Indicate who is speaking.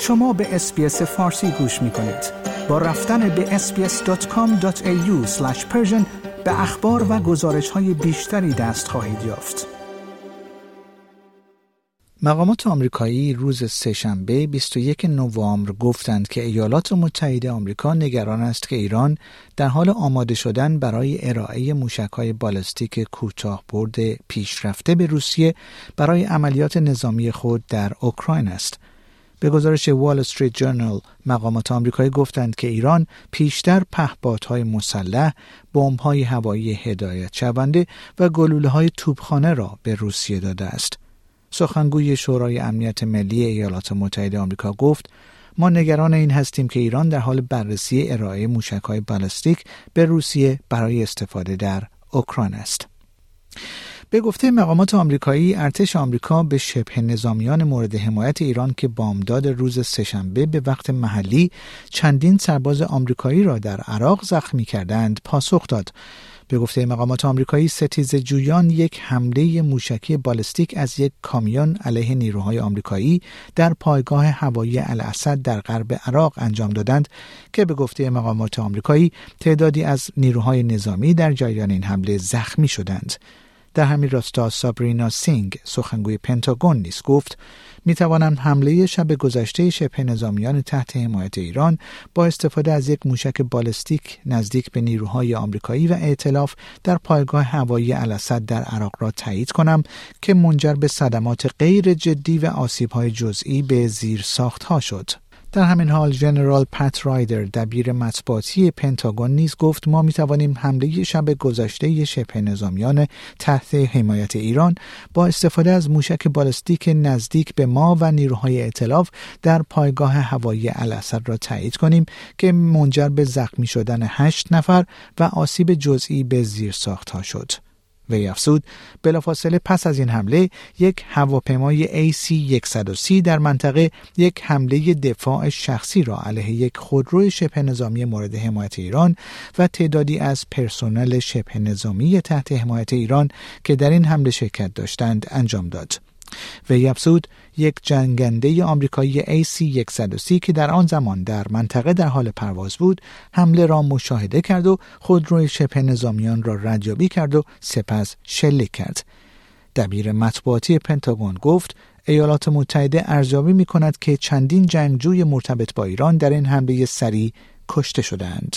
Speaker 1: شما به اسپیس فارسی گوش می کنید. با رفتن به sbs.com.au به اخبار و گزارش های بیشتری دست خواهید یافت.
Speaker 2: مقامات آمریکایی روز سهشنبه 21 نوامبر گفتند که ایالات متحده آمریکا نگران است که ایران در حال آماده شدن برای ارائه موشک‌های بالستیک کوتاه برد پیشرفته به روسیه برای عملیات نظامی خود در اوکراین است. به گزارش وال استریت جورنال مقامات آمریکایی گفتند که ایران پیشتر پهپادهای مسلح، بمب‌های هوایی هدایت شونده و گلوله های توپخانه را به روسیه داده است. سخنگوی شورای امنیت ملی ایالات متحده آمریکا گفت ما نگران این هستیم که ایران در حال بررسی ارائه موشک‌های بالستیک به روسیه برای استفاده در اوکراین است. به گفته مقامات آمریکایی ارتش آمریکا به شبه نظامیان مورد حمایت ایران که بامداد روز سهشنبه به وقت محلی چندین سرباز آمریکایی را در عراق زخمی کردند پاسخ داد به گفته مقامات آمریکایی ستیز جویان یک حمله موشکی بالستیک از یک کامیون علیه نیروهای آمریکایی در پایگاه هوایی الاسد در غرب عراق انجام دادند که به گفته مقامات آمریکایی تعدادی از نیروهای نظامی در جریان این حمله زخمی شدند. در همین راستا سابرینا سینگ سخنگوی پنتاگون نیز گفت می توانم حمله شب گذشته شبه نظامیان تحت حمایت ایران با استفاده از یک موشک بالستیک نزدیک به نیروهای آمریکایی و ائتلاف در پایگاه هوایی الاسد در عراق را تایید کنم که منجر به صدمات غیر جدی و آسیبهای جزئی به زیر ساخت ها شد. در همین حال ژنرال پت رایدر دبیر مطبوعاتی پنتاگون نیز گفت ما می توانیم حمله شب گذشته شبه نظامیان تحت حمایت ایران با استفاده از موشک بالستیک نزدیک به ما و نیروهای ائتلاف در پایگاه هوایی الاسد را تایید کنیم که منجر به زخمی شدن هشت نفر و آسیب جزئی به زیر ها شد. وی افزود بلافاصله پس از این حمله یک هواپیمای AC-130 در منطقه یک حمله دفاع شخصی را علیه یک خودروی شبه نظامی مورد حمایت ایران و تعدادی از پرسنل شبه نظامی تحت حمایت ایران که در این حمله شرکت داشتند انجام داد. وی افزود یک جنگنده آمریکایی AC-130 که در آن زمان در منطقه در حال پرواز بود حمله را مشاهده کرد و خودروی شبه نظامیان را ردیابی کرد و سپس شلیک کرد. دبیر مطبوعاتی پنتاگون گفت ایالات متحده ارزیابی می کند که چندین جنگجوی مرتبط با ایران در این حمله سریع کشته شدند.